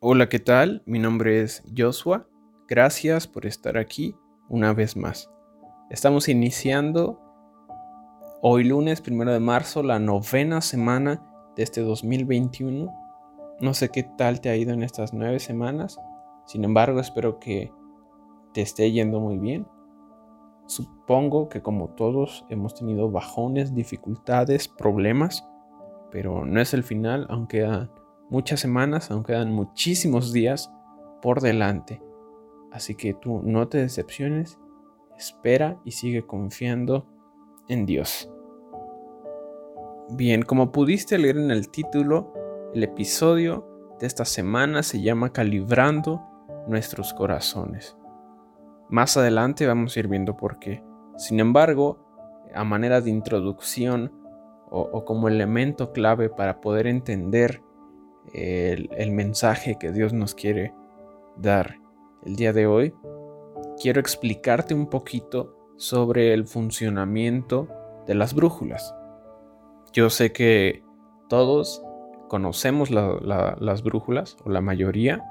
Hola, ¿qué tal? Mi nombre es Joshua. Gracias por estar aquí una vez más. Estamos iniciando hoy lunes, primero de marzo, la novena semana de este 2021. No sé qué tal te ha ido en estas nueve semanas. Sin embargo, espero que te esté yendo muy bien. Supongo que como todos hemos tenido bajones, dificultades, problemas, pero no es el final, aunque quedan muchas semanas, aún quedan muchísimos días por delante. Así que tú no te decepciones, espera y sigue confiando en Dios. Bien, como pudiste leer en el título, el episodio de esta semana se llama Calibrando nuestros corazones. Más adelante vamos a ir viendo por qué. Sin embargo, a manera de introducción o, como elemento clave para poder entender el, mensaje que Dios nos quiere dar el día de hoy, quiero explicarte un poquito sobre el funcionamiento de las brújulas. Yo sé que todos conocemos las brújulas, o la mayoría.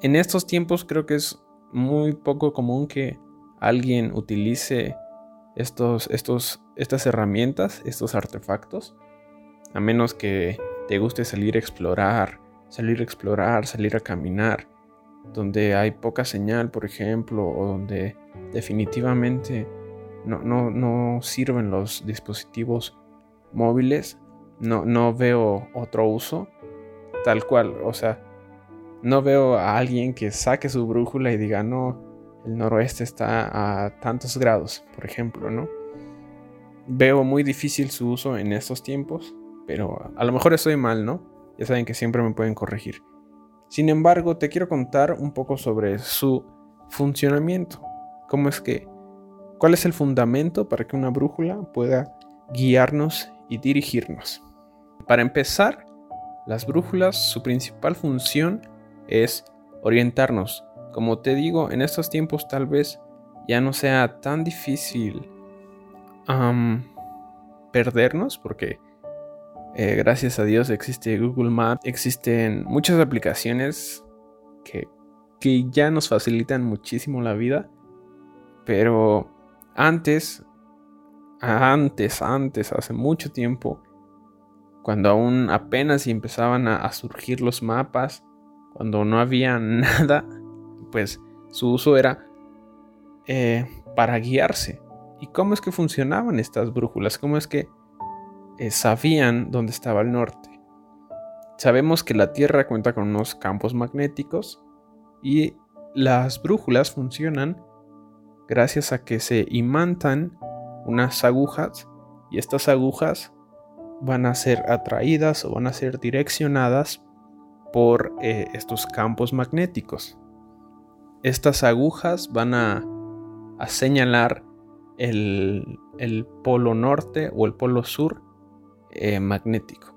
En estos tiempos creo que es muy poco común que alguien utilice estos, estos, estas herramientas, estos artefactos, a menos que te guste salir a explorar, salir a explorar, salir a caminar, donde hay poca señal, por ejemplo, o donde definitivamente no, no, sirven los dispositivos móviles, no, no veo otro uso, tal cual, o sea, no veo a alguien que saque su brújula y diga, no, el noroeste está a tantos grados, por ejemplo, ¿no? Veo muy difícil su uso en estos tiempos, pero a lo mejor estoy mal, ¿no? Ya saben que siempre me pueden corregir. Sin embargo, te quiero contar un poco sobre su funcionamiento. ¿Cómo es que? ¿Cuál es el fundamento para que una brújula pueda guiarnos y dirigirnos? Para empezar, las brújulas, su principal función es orientarnos. Como te digo, en estos tiempos tal vez ya no sea tan difícil perdernos porque eh, gracias a Dios existe Google Maps, existen muchas aplicaciones que, que ya nos facilitan muchísimo la vida. Pero antes, antes, antes, hace mucho tiempo, cuando aún apenas empezaban a, surgir los mapas, cuando no había nada, pues su uso era eh, para guiarse. ¿Y cómo es que funcionaban estas brújulas? ¿Cómo es que eh, sabían dónde estaba el norte. Sabemos que la Tierra cuenta con unos campos magnéticos y las brújulas funcionan gracias a que se imantan unas agujas y estas agujas van a ser atraídas o van a ser direccionadas por eh, estos campos magnéticos. Estas agujas van a, señalar el, el, polo norte o el polo sur eh, magnético.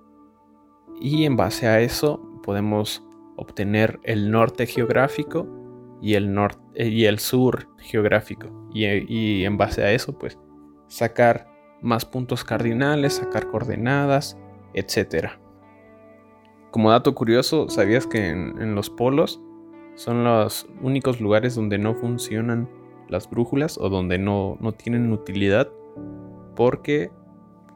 Y en base a eso podemos obtener el norte geográfico y el, norte, eh, y el sur geográfico. Y, y en base a eso, pues, sacar más puntos cardinales, sacar coordenadas, etc. Como dato curioso, ¿sabías que en, los polos son los únicos lugares donde no funcionan las brújulas o donde no, no tienen utilidad? Porque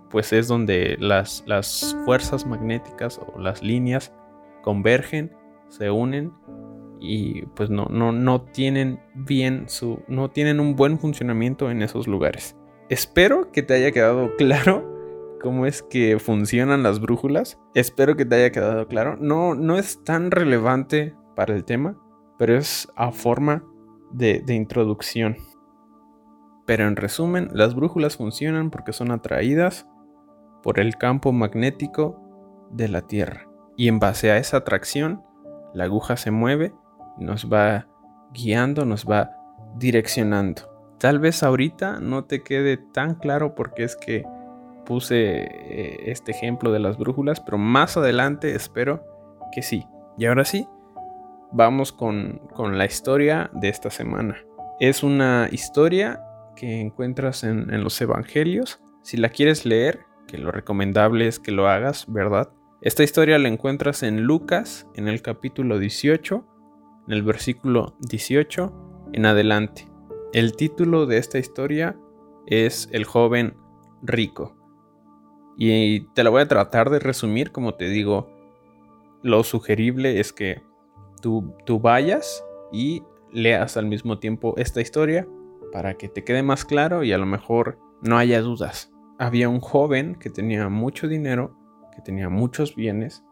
pues es donde las, las fuerzas magnéticas o las líneas convergen, se unen y pues no, no, no tienen bien su, no tienen un buen funcionamiento en esos lugares. Espero que te haya quedado claro cómo es que funcionan las brújulas. Espero que te haya quedado claro. No, no es tan relevante para el tema, pero es a forma de, de introducción. Pero en resumen, las brújulas funcionan porque son atraídas por el campo magnético de la Tierra. Y en base a esa atracción, la aguja se mueve nos va guiando, nos va direccionando. Tal vez ahorita no te quede tan claro porque es que puse eh, este ejemplo de las brújulas, pero más adelante espero que sí. Y ahora sí, vamos con, la historia de esta semana. Es una historia que encuentras en los evangelios. Si la quieres leer, que lo recomendable es que lo hagas, ¿verdad? Esta historia la encuentras en Lucas, en el capítulo 18, en el versículo 18 en adelante. El título de esta historia es El joven rico. Y te la voy a tratar de resumir, como te digo, lo sugerible es que tú, tú vayas y leas al mismo tiempo esta historia para que te quede más claro y a lo mejor no haya dudas. Había un joven que tenía mucho dinero, que tenía muchos bienes.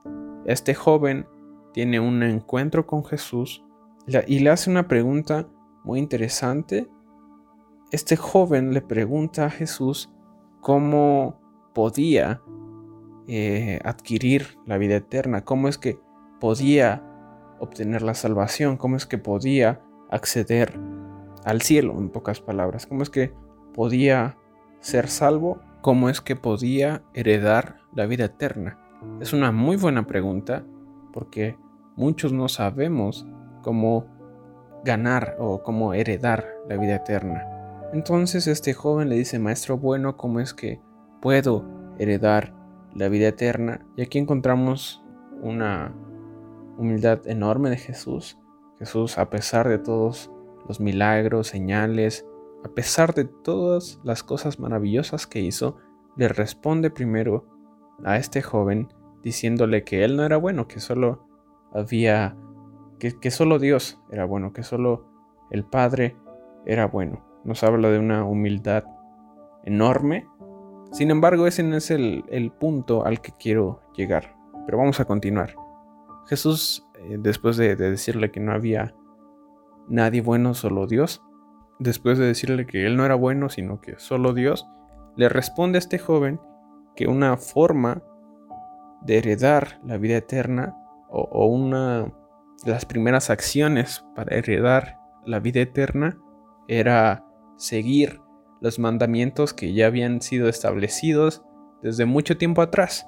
Este joven tiene un encuentro con Jesús y le hace una pregunta muy interesante. Este joven le pregunta a Jesús cómo podía eh, adquirir la vida eterna, cómo es que podía obtener la salvación, cómo es que podía acceder al cielo, en pocas palabras, cómo es que podía ser salvo, cómo es que podía heredar la vida eterna. Es una muy buena pregunta porque muchos no sabemos cómo ganar o cómo heredar la vida eterna. Entonces este joven le dice, maestro bueno, ¿cómo es que puedo heredar la vida eterna. Y aquí encontramos una humildad enorme de Jesús. Jesús, a pesar de todos los milagros, señales, a pesar de todas las cosas maravillosas que hizo, le responde primero a este joven diciéndole que él no era bueno, que solo había, que, que solo Dios era bueno, que solo el Padre era bueno. Nos habla de una humildad enorme sin embargo, ese no es el, punto al que quiero llegar. Pero vamos a continuar. Jesús, eh, después de, decirle que no había nadie bueno, solo Dios, después de decirle que él no era bueno, sino que solo Dios, le responde a este joven que una forma de heredar la vida eterna o, o, una de las primeras acciones para heredar la vida eterna era seguir los mandamientos que ya habían sido establecidos desde mucho tiempo atrás,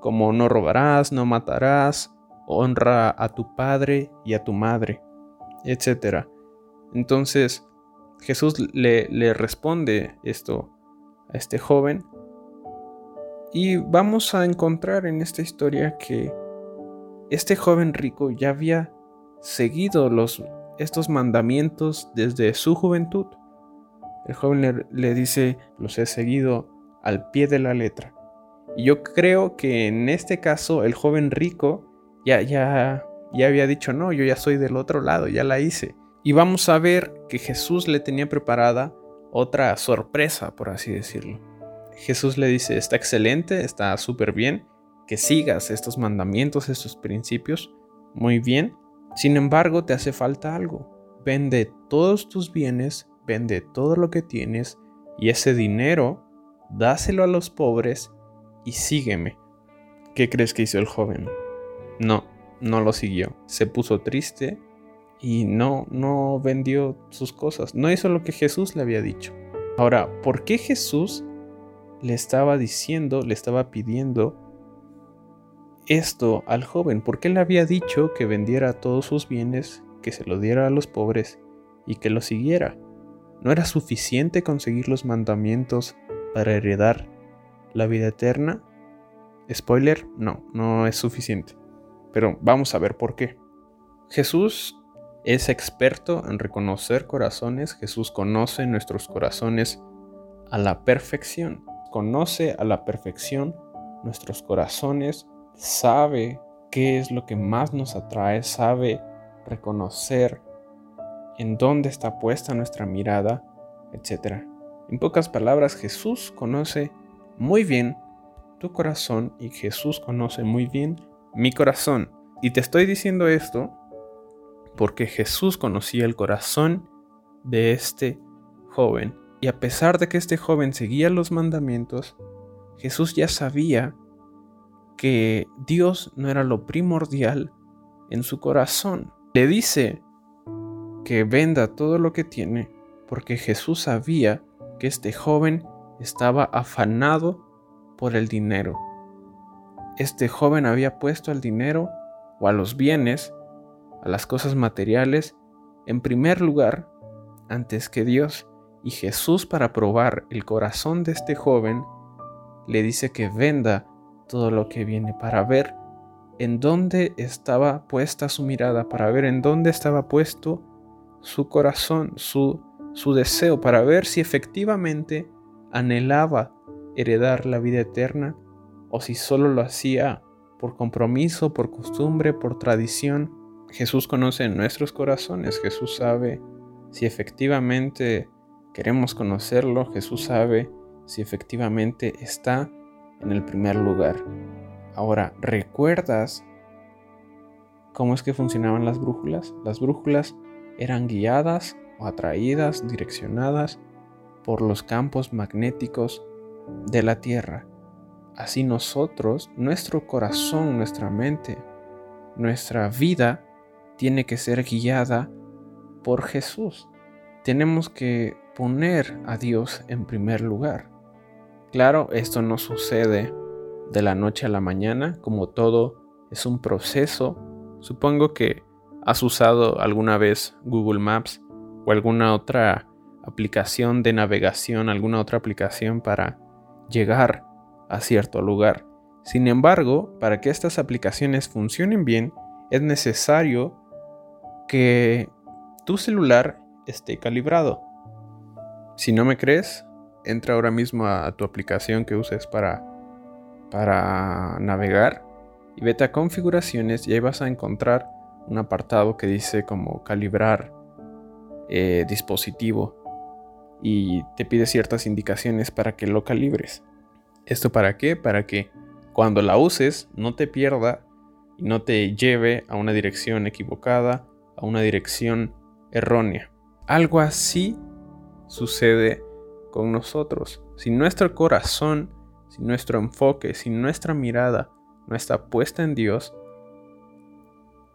como no robarás, no matarás, honra a tu padre y a tu madre, etc. Entonces Jesús le, le responde esto a este joven y vamos a encontrar en esta historia que este joven rico ya había seguido los, estos mandamientos desde su juventud. El joven le, dice, los he seguido al pie de la letra. Y yo creo que en este caso el joven rico ya, ya, ya había dicho, no, yo ya soy del otro lado, ya la hice. Y vamos a ver que Jesús le tenía preparada otra sorpresa, por así decirlo. Jesús le dice, está excelente, está súper bien, que sigas estos mandamientos, estos principios, muy bien. Sin embargo, te hace falta algo. Vende todos tus bienes vende todo lo que tienes y ese dinero dáselo a los pobres y sígueme. ¿Qué crees que hizo el joven? No, no lo siguió. Se puso triste y no, no vendió sus cosas. No hizo lo que Jesús le había dicho. Ahora, ¿por qué Jesús le estaba diciendo, le estaba pidiendo esto al joven? ¿Por qué le había dicho que vendiera todos sus bienes, que se lo diera a los pobres y que lo siguiera? ¿No era suficiente conseguir los mandamientos para heredar la vida eterna? Spoiler, no, no es suficiente. Pero vamos a ver por qué. Jesús es experto en reconocer corazones. Jesús conoce nuestros corazones a la perfección. Conoce a la perfección nuestros corazones. Sabe qué es lo que más nos atrae. Sabe reconocer en dónde está puesta nuestra mirada, etc. En pocas palabras, Jesús conoce muy bien tu corazón y Jesús conoce muy bien mi corazón. Y te estoy diciendo esto porque Jesús conocía el corazón de este joven. Y a pesar de que este joven seguía los mandamientos, Jesús ya sabía que Dios no era lo primordial en su corazón. Le dice que venda todo lo que tiene, porque Jesús sabía que este joven estaba afanado por el dinero. Este joven había puesto al dinero o a los bienes, las cosas materiales, en primer lugar antes que Dios. Y Jesús para probar el corazón de este joven le dice que venda todo lo que viene, para ver en dónde estaba puesta su mirada, para ver en dónde estaba puesto su corazón, su, su deseo, para ver si efectivamente anhelaba heredar la vida eterna o si solo lo hacía por compromiso, por costumbre, por tradición. Jesús conoce nuestros corazones, Jesús sabe si efectivamente queremos conocerlo, Jesús sabe si efectivamente está en el primer lugar. Ahora, ¿recuerdas cómo es que funcionaban las brújulas? Las brújulas eran guiadas o atraídas, direccionadas por los campos magnéticos de la Tierra. Así nosotros, nuestro corazón, nuestra mente, nuestra vida tiene que ser guiada por Jesús. Tenemos que poner a Dios en primer lugar. Claro, esto no sucede de la noche a la mañana, como todo es un proceso. Supongo que has usado alguna vez Google Maps o alguna otra aplicación de navegación, alguna otra aplicación para llegar a cierto lugar. Sin embargo, para que estas aplicaciones funcionen bien, es necesario que tu celular esté calibrado. Si no me crees, entra ahora mismo a, tu aplicación que uses para, para navegar y vete a configuraciones y ahí vas a encontrar un apartado que dice como calibrar eh, dispositivo y te pide ciertas indicaciones para que lo calibres. ¿Esto para qué? Para que cuando la uses no te pierda y no te lleve a una dirección equivocada, a una dirección errónea. Algo así sucede con nosotros. Si nuestro corazón, si nuestro enfoque, si nuestra mirada no está puesta en Dios,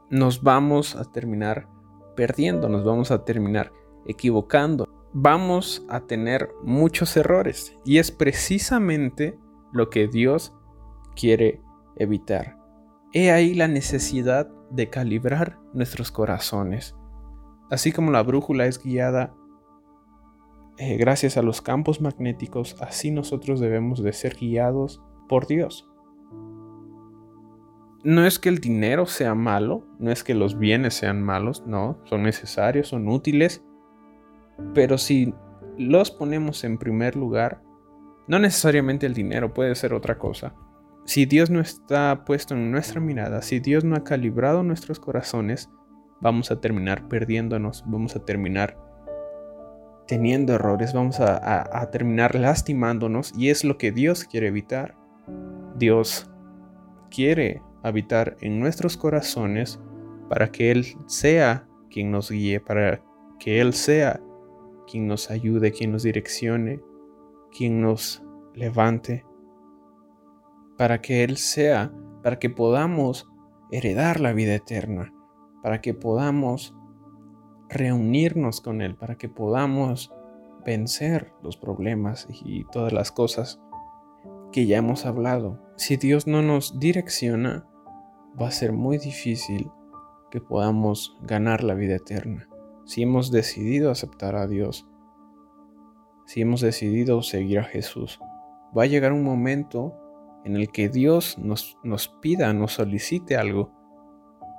nos vamos a terminar perdiendo, nos vamos a terminar equivocando vamos a tener muchos errores y es precisamente lo que Dios quiere evitar. He ahí la necesidad de calibrar nuestros corazones. Así como la brújula es guiada eh, gracias a los campos magnéticos, así nosotros debemos de ser guiados por Dios. No es que el dinero sea malo, no es que los bienes sean malos, no, son necesarios, son útiles, pero si los ponemos en primer lugar, no necesariamente el dinero, puede ser otra cosa. Si Dios no está puesto en nuestra mirada, si Dios no ha calibrado nuestros corazones, vamos a terminar perdiéndonos, vamos a terminar teniendo errores, vamos a, terminar lastimándonos y es lo que Dios quiere evitar. Dios quiere habitar en nuestros corazones para que Él sea quien nos guíe, para que Él sea quien nos ayude, quien nos direccione, quien nos levante, para que Él sea, para que podamos heredar la vida eterna, para que podamos reunirnos con Él, para que podamos vencer los problemas y todas las cosas que ya hemos hablado. Si Dios no nos direcciona, va a ser muy difícil que podamos ganar la vida eterna si hemos decidido aceptar a Dios, si hemos decidido seguir a Jesús, va a llegar un momento en el que Dios nos, nos pida, nos solicite algo,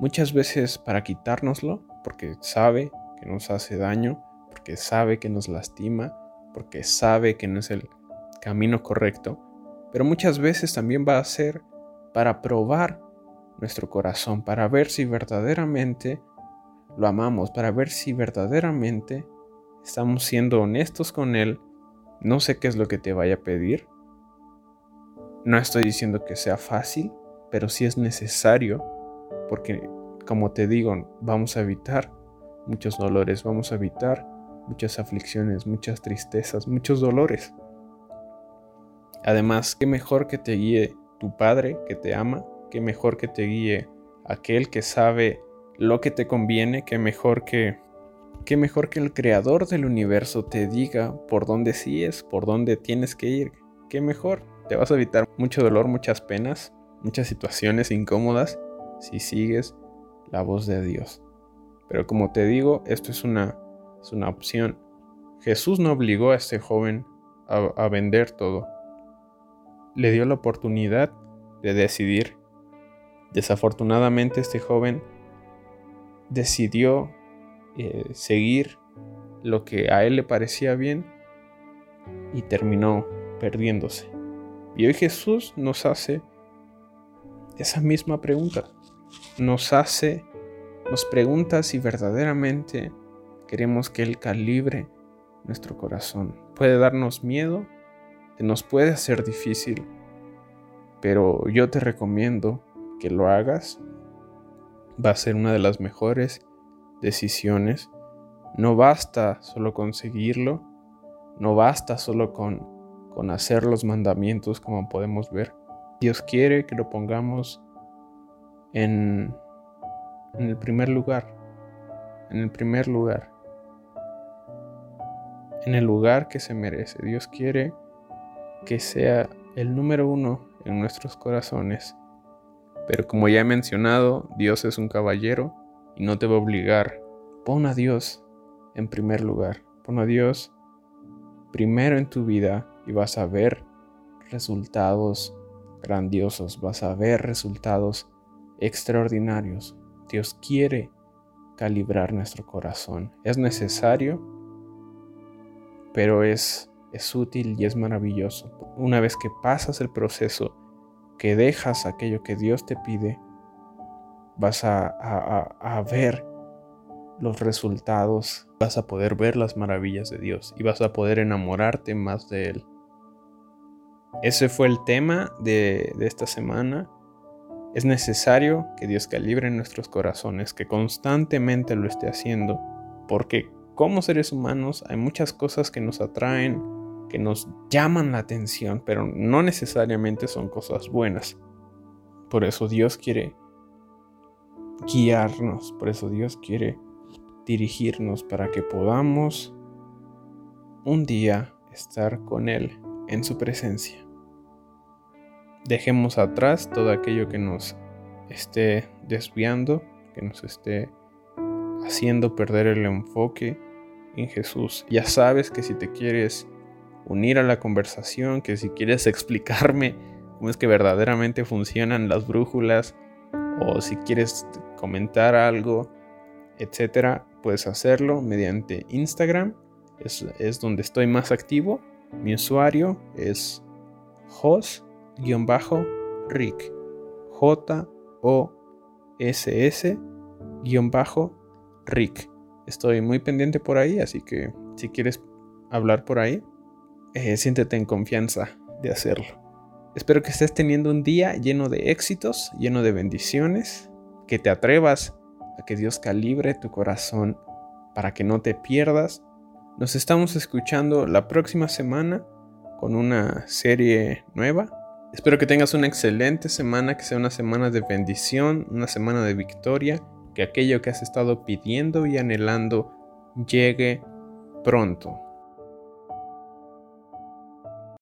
muchas veces para quitárnoslo, porque sabe que nos hace daño, porque sabe que nos lastima, porque sabe que no es el camino correcto, pero muchas veces también va a ser para probar nuestro corazón, para ver si verdaderamente lo amamos para ver si verdaderamente estamos siendo honestos con Él. No sé qué es lo que te vaya a pedir. No estoy diciendo que sea fácil, pero sí es necesario porque, como te digo, vamos a evitar muchos dolores, vamos a evitar muchas aflicciones, muchas tristezas, muchos dolores. Además, qué mejor que te guíe tu Padre que te ama, qué mejor que te guíe aquel que sabe lo que te conviene, que mejor que que mejor que el creador del universo te diga por dónde sigues, por dónde tienes que ir. Qué mejor. Te vas a evitar mucho dolor, muchas penas, muchas situaciones incómodas si sigues la voz de Dios. Pero como te digo, esto es una, es una opción. Jesús no obligó a este joven a, vender todo. Le dio la oportunidad de decidir. Desafortunadamente este joven decidió eh, seguir lo que a él le parecía bien y terminó perdiéndose. Y hoy Jesús nos hace esa misma pregunta. Nos hace, nos pregunta si verdaderamente queremos que Él calibre nuestro corazón. Puede darnos miedo, nos puede hacer difícil, pero yo te recomiendo que lo hagas. Va a ser una de las mejores decisiones. No basta solo conseguirlo, no basta solo con, con hacer los mandamientos como podemos ver. Dios quiere que lo pongamos en, el primer lugar, en el primer lugar, en el lugar que se merece. Dios quiere que sea el número uno en nuestros corazones. Pero como ya he mencionado, Dios es un caballero y no te va a obligar. Pon a Dios en primer lugar. Pon a Dios primero en tu vida y vas a ver resultados grandiosos, vas a ver resultados extraordinarios. Dios quiere calibrar nuestro corazón. Es necesario, pero es, es útil y es maravilloso. Una vez que pasas el proceso, que dejas aquello que Dios te pide, vas a, a, a ver los resultados, vas a poder ver las maravillas de Dios y vas a poder enamorarte más de Él. Ese fue el tema de, de esta semana. Es necesario que Dios calibre nuestros corazones, que constantemente lo esté haciendo, porque como seres humanos hay muchas cosas que nos atraen, que nos llaman la atención, pero no necesariamente son cosas buenas. Por eso Dios quiere guiarnos, por eso Dios quiere dirigirnos para que podamos un día estar con Él en su presencia. Dejemos atrás todo aquello que nos esté desviando, que nos esté haciendo perder el enfoque en Jesús. Ya sabes que si te quieres unir a la conversación, que si quieres explicarme cómo es que verdaderamente funcionan las brújulas, o si quieres comentar algo, etcétera, puedes hacerlo mediante Instagram. Es, es donde estoy más activo. Mi usuario es Jos Rick. J-O-S-S-Rick. Estoy muy pendiente por ahí, así que si quieres hablar por ahí, eh, siéntete en confianza de hacerlo. Espero que estés teniendo un día lleno de éxitos, lleno de bendiciones, que te atrevas a que Dios calibre tu corazón para que no te pierdas. Nos estamos escuchando la próxima semana con una serie nueva Espero que tengas una excelente semana, que sea una semana de bendición, una semana de victoria, que aquello que has estado pidiendo y anhelando llegue pronto.